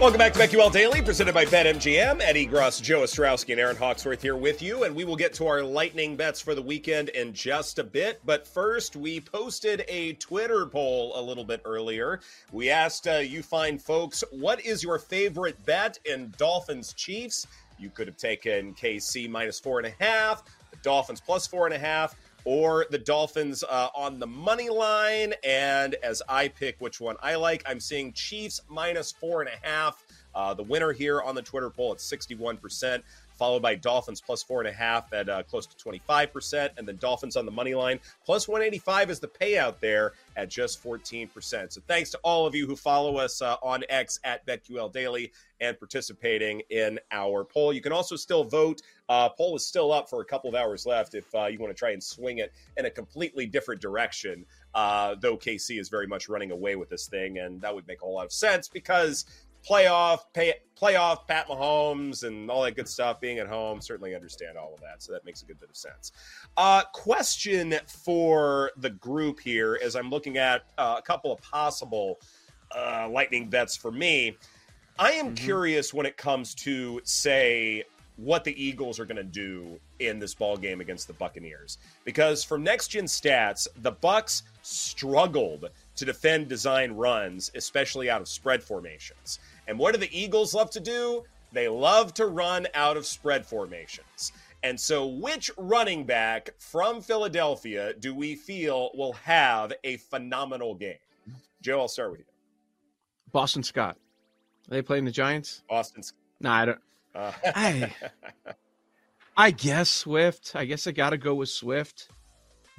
Welcome back to BetQL Daily, presented by BetMGM. Ed Egros, Joe Ostrowski, and Erin Hawksworth here with you, and we will get to our lightning bets for the weekend in just a bit. But first, we posted a Twitter poll a little bit earlier. We asked uh, you fine folks, what is your favorite bet in Dolphins Chiefs? You could have taken KC minus four and a half, the Dolphins plus four and a half, or the Dolphins uh, on the money line. And as I pick which one I like, I'm seeing Chiefs minus four and a half. Uh, the winner here on the Twitter poll at 61%, followed by Dolphins plus four and a half at uh, close to 25%, and then Dolphins on the money line plus 185 is the payout there at just 14%. So thanks to all of you who follow us uh, on X at BetQL Daily and participating in our poll. You can also still vote. Uh, poll is still up for a couple of hours left if uh, you want to try and swing it in a completely different direction. Uh, though KC is very much running away with this thing, and that would make a whole lot of sense because playoff, pay, playoff, Pat Mahomes, and all that good stuff. Being at home, certainly understand all of that, so that makes a good bit of sense. Uh, question for the group here, as I'm looking at uh, a couple of possible uh, lightning bets for me. I am mm-hmm. curious when it comes to say what the Eagles are going to do in this ball game against the Buccaneers because from next gen stats the Bucks struggled to defend design runs especially out of spread formations. And what do the Eagles love to do? They love to run out of spread formations. And so, which running back from Philadelphia do we feel will have a phenomenal game? Joe, I'll start with you. Boston Scott. Are they playing the Giants? Boston. Nah, I don't. Uh. I, I guess Swift. I guess I got to go with Swift,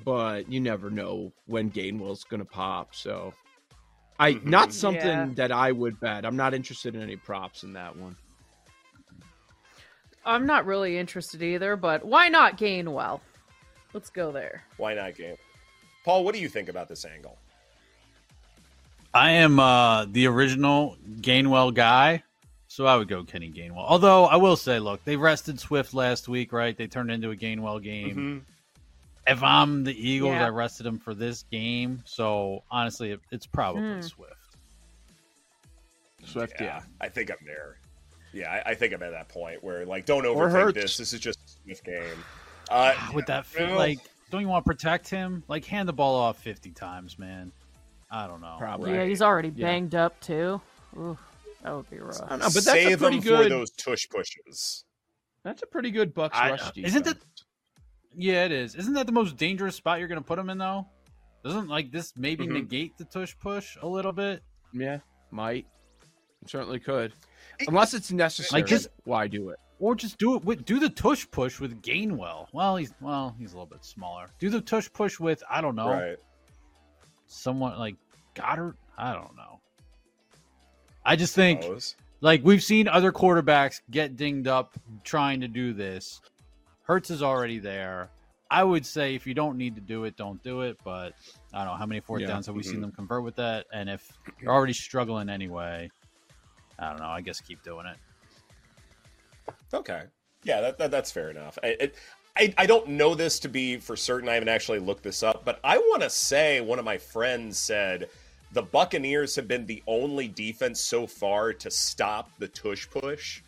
but you never know when Gainwell's going to pop. So I mm-hmm. not something yeah. that I would bet. I'm not interested in any props in that one. I'm not really interested either, but why not Gainwell? Let's go there. Why not Gain? Paul, what do you think about this angle? I am uh, the original Gainwell guy, so I would go Kenny Gainwell. Although I will say, look, they rested Swift last week, right? They turned into a Gainwell game. Mm-hmm if I'm the Eagles, yeah. I rested him for this game. So honestly, it's probably mm. Swift. Swift, yeah. yeah. I think I'm there. Yeah, I, I, think I'm at that point where like don't overthink this. This is just a Swift game. Uh, With that, like, don't you want to protect him? Like, hand the ball off 50 times, man. I don't know. Probably. Yeah, he's already banged yeah. up too. Ooh, that would be rough. Know, but that's Save a pretty good... for those tush pushes. That's a pretty good Bucks I, rush. Defense. Isn't that? Yeah, it is. Isn't that the most dangerous spot you're going to put him in, though? Doesn't like this maybe mm-hmm. negate the tush push a little bit? Yeah, might. certainly could. Unless it's necessary. Like just why do it? Or just do it with do the tush push with Gainwell. Well, he's well, he's a little bit smaller. Do the tush push with I don't know. Right. Someone like Goedert, I don't know. I just think like we've seen other quarterbacks get dinged up trying to do this. Hurts is already there. I would say if you don't need to do it, don't do it. But I don't know how many fourth yeah. downs have we mm-hmm. seen them convert with that. And if you're already struggling anyway, I don't know. I guess keep doing it. Okay. Yeah, that, that that's fair enough. I, it, I, I don't know this to be for certain. I haven't actually looked this up, but I want to say one of my friends said the Buccaneers have been the only defense so far to stop the tush push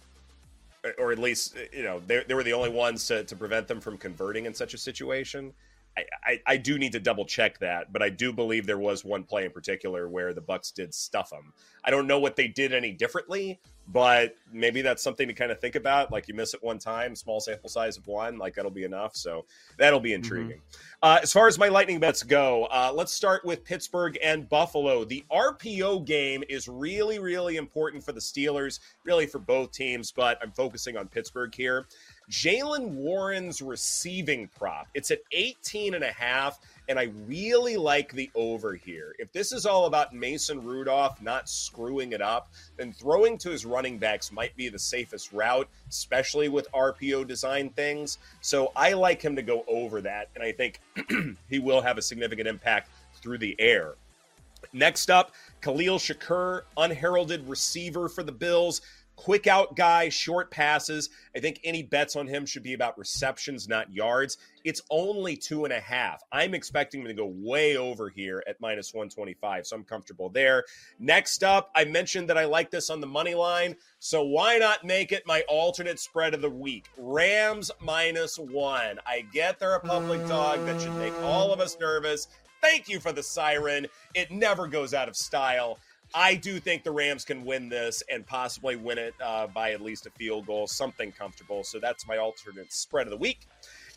or at least you know they, they were the only ones to, to prevent them from converting in such a situation. I, I, I, do need to double check that, but I do believe there was one play in particular where the Bucks did stuff them. I don't know what they did any differently, but maybe that's something to kind of think about. Like you miss it one time, small sample size of one, like that'll be enough. So that'll be mm-hmm. intriguing. Mm-hmm. Uh, as far as my lightning bets go, uh, let's start with Pittsburgh and Buffalo. The RPO game is really, really important for the Steelers, really for both teams, but I'm focusing on Pittsburgh here. Jaylen Warren's receiving prop. It's at 18 and a half, and I really like the over here. If this is all about Mason Rudolph not screwing it up, then throwing to his running backs might be the safest route, especially with RPO design things. So I like him to go over that, and I think he will have a significant impact through the air. Next up, Khalil Shakir, unheralded receiver for the Bills quick out guy, short passes. I think any bets on him should be about receptions, not yards. It's only two and a half. I'm expecting him to go way over here at minus 125, so I'm comfortable there. Next up, I mentioned that I like this on the money line, so why not make it my alternate spread of the week? Rams minus one. I get they're a public dog that should make all of us nervous. Thank you for the siren. It never goes out of style. I do think the Rams can win this and possibly win it uh, by at least a field goal, something comfortable. So that's my alternate spread of the week.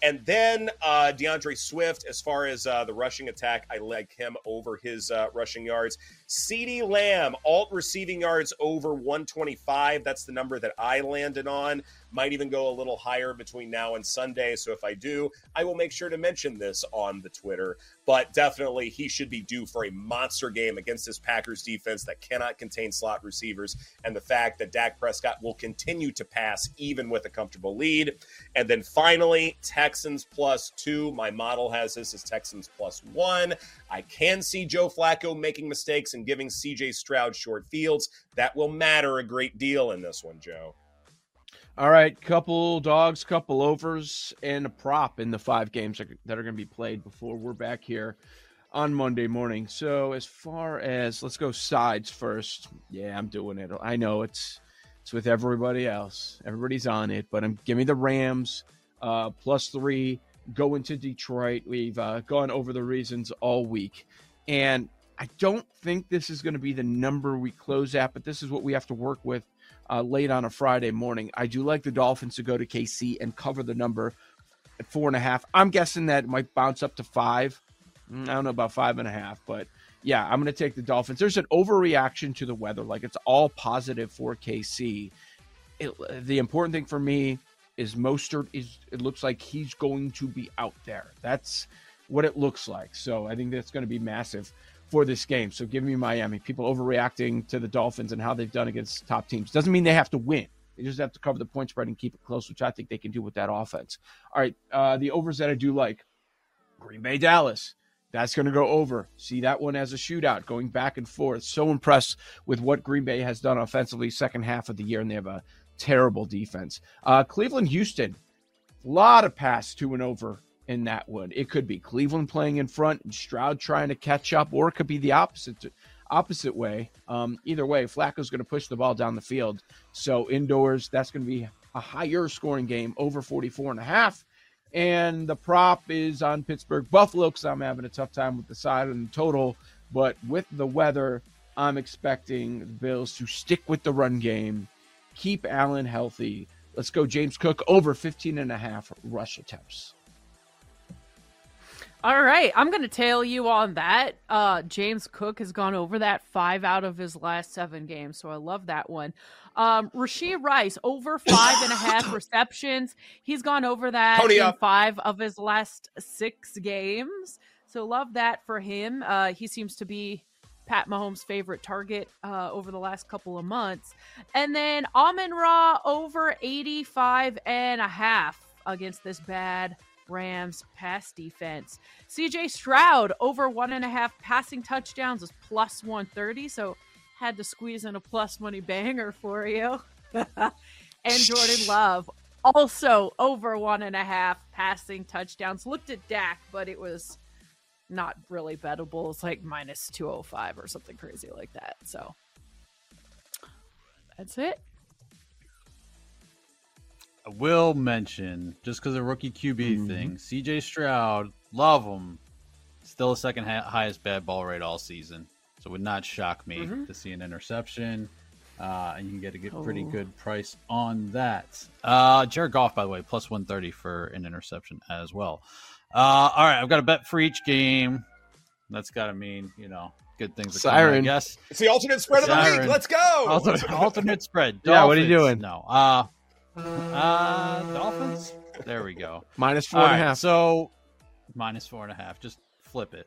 And then uh, D'Andre Swift, as far as uh, the rushing attack, I like him over his uh, rushing yards. CeeDee Lamb, alt receiving yards over 125. That's the number that I landed on. Might even go a little higher between now and Sunday. So if I do, I will make sure to mention this on the Twitter. But definitely, he should be due for a monster game against this Packers defense that cannot contain slot receivers. And the fact that Dak Prescott will continue to pass even with a comfortable lead. And then finally, Texans plus two. My model has this as Texans plus one. I can see Joe Flacco making mistakes and giving CJ Stroud short fields. That will matter a great deal in this one, Joe. All right, couple dogs, couple overs, and a prop in the five games that are going to be played before we're back here on Monday morning. So as far as let's go sides first. Yeah, I'm doing it. I know it's it's with everybody else. Everybody's on it, but I'm give me the Rams uh, plus three going to Detroit. We've uh, gone over the reasons all week, and I don't think this is going to be the number we close at, but this is what we have to work with uh, late on a Friday morning. I do like the Dolphins to go to KC and cover the number at four and a half. I'm guessing that might bounce up to five. Mm, I don't know about five and a half, but yeah, I'm going to take the Dolphins. There's an overreaction to the weather. Like it's all positive for KC. It, the important thing for me is Mostert is it looks like he's going to be out there. That's what it looks like. So I think that's going to be massive for this game. So give me Miami. People overreacting to the Dolphins and how they've done against top teams. Doesn't mean they have to win. They just have to cover the point spread and keep it close, which I think they can do with that offense. All right. Uh, the overs that I do like Green Bay, Dallas. That's going to go over. See that one as a shootout going back and forth. So impressed with what Green Bay has done offensively second half of the year, and they have a terrible defense. Uh, Cleveland, Houston, a lot of pass to and over in that one. It could be Cleveland playing in front and Stroud trying to catch up, or it could be the opposite opposite way. Um, either way, Flacco's going to push the ball down the field. So indoors, that's going to be a higher scoring game, over 44 and a half. And the prop is on Pittsburgh Buffalo because I'm having a tough time with the side and the total. But with the weather, I'm expecting the Bills to stick with the run game, keep Allen healthy. Let's go, James Cook, over 15 and a half rush attempts. All right, I'm going to tail you on that. Uh, James Cook has gone over that five out of his last seven games, so I love that one. Um, Rashee Rice over five and a half receptions. He's gone over that Pony in up. five of his last six games, so love that for him. Uh, he seems to be Pat Mahomes' favorite target uh, over the last couple of months. And then Amon Ra over 85 and a half against this bad Rams pass defense. CJ Stroud over one and a half passing touchdowns is plus 130. So had to squeeze in a plus money banger for you. and Jordan Love also over one and a half passing touchdowns. Looked at Dak, but it was not really bettable. It's like minus 205 or something crazy like that. So that's it. I will mention just because of rookie QB mm-hmm. thing, CJ Stroud, love him, still a second ha- highest bad ball rate all season. So it would not shock me mm-hmm. to see an interception. Uh, and you can get a good, oh. pretty good price on that. Uh, Jared Goff, by the way, plus 130 for an interception as well. Uh, all right, I've got a bet for each game. That's got to mean, you know, good things. Siren. Yes, it's the alternate spread Siren. of the week. Let's go. Alternate, alternate spread. Dolphins. Yeah, what are you doing? No. Uh, Uh, Dolphins. There we go. Minus four and a half. Right, so minus four and a half. Just flip it.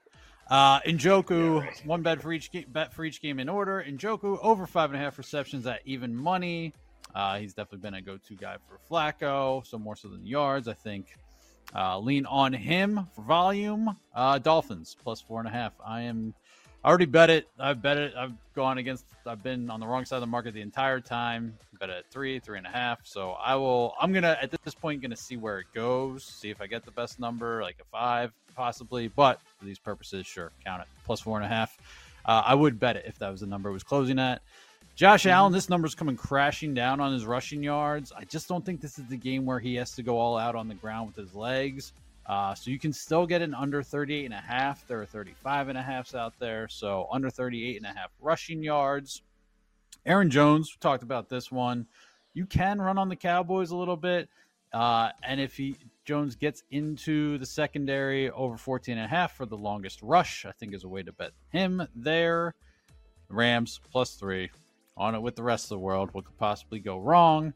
Uh, Njoku, yeah, right. one bet for each game, bet for each game in order. Njoku over five and a half receptions at even money. Uh, he's definitely been a go-to guy for Flacco, so more so than yards. I think uh, lean on him for volume. Uh, Dolphins plus four and a half. I am I already bet it. I've bet it. I've gone against. I've been on the wrong side of the market the entire time. Bet at three, three and a half. So I will. I'm gonna at this point gonna see where it goes. See if I get the best number, like a five possibly. But for these purposes, sure, count it plus four and a half. Uh, I would bet it if that was the number it was closing at. Josh mm-hmm. Allen, this number's coming crashing down on his rushing yards. I just don't think this is the game where he has to go all out on the ground with his legs. Uh, so you can still get an under 38 and a half. There are 35 and a halfs out there. So under 38 and a half rushing yards. Aaron Jones, we talked about this one. You can run on the Cowboys a little bit. Uh, and if he Jones gets into the secondary over 14 and a half for the longest rush, I think is a way to bet him there. Rams plus three on it with the rest of the world. What could possibly go wrong?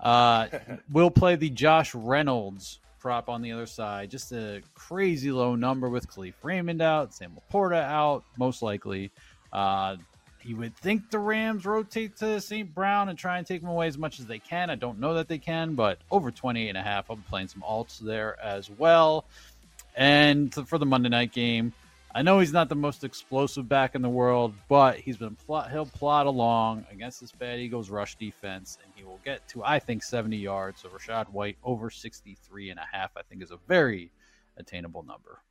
Uh, we'll play the Josh Reynolds prop on the other side. Just a crazy low number with Kalif Raymond out, Sam LaPorta out, most likely. Uh, you would think the Rams rotate to St. Brown and try and take him away as much as they can. I don't know that they can, but over 28 and a half. I'll be playing some alts there as well. And for the Monday night game, I know he's not the most explosive back in the world, but he's been plot, he'll plot along against this bad Eagles rush defense, and he will get to I think 70 yards. So Rachaad White over 63 and a half, I think, is a very attainable number.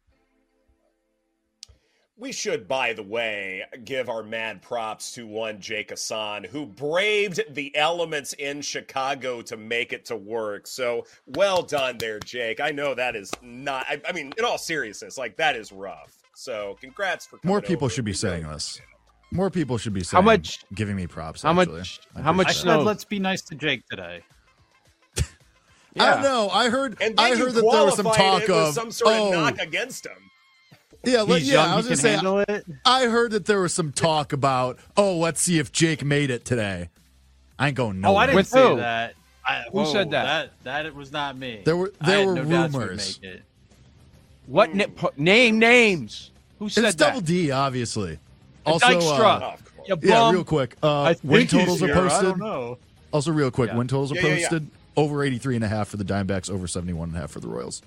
We should, by the way, give our mad props to one Jake Hassan, who braved the elements in Chicago to make it to work. So well done there, Jake. I know that is not, I, I mean, in all seriousness, like that is rough. So congrats for more people should be saying this. More people should be saying how much giving me props. How actually. much? How much? I said let's be nice to Jake today. yeah. I don't know. I heard. I heard that there was some talk of some sort oh, of knock against him. Yeah, let, yeah. Young, I was just saying. I heard that there was some talk about. Oh, let's see if Jake made it today. I ain't going no. Oh, I didn't With say who? that. I, who whoa, said oh, that? that? That it was not me. There were there were no rumors. What na- name names? Who said it's that? Double D, obviously. Also, Dykstra. Uh, oh, yeah, real quick. Uh, win totals are posted. Also, real quick, yeah. win totals are yeah, posted. Yeah, over 83 and a half for the Diamondbacks, over 71 and a half for the Royals.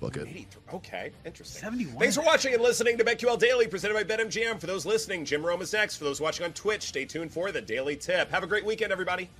Look it. Okay, interesting. 71. Thanks for watching and listening to BetQL Daily, presented by BetMGM. For those listening, Jim Rome is next. For those watching on Twitch, stay tuned for the Daily Tip. Have a great weekend, everybody.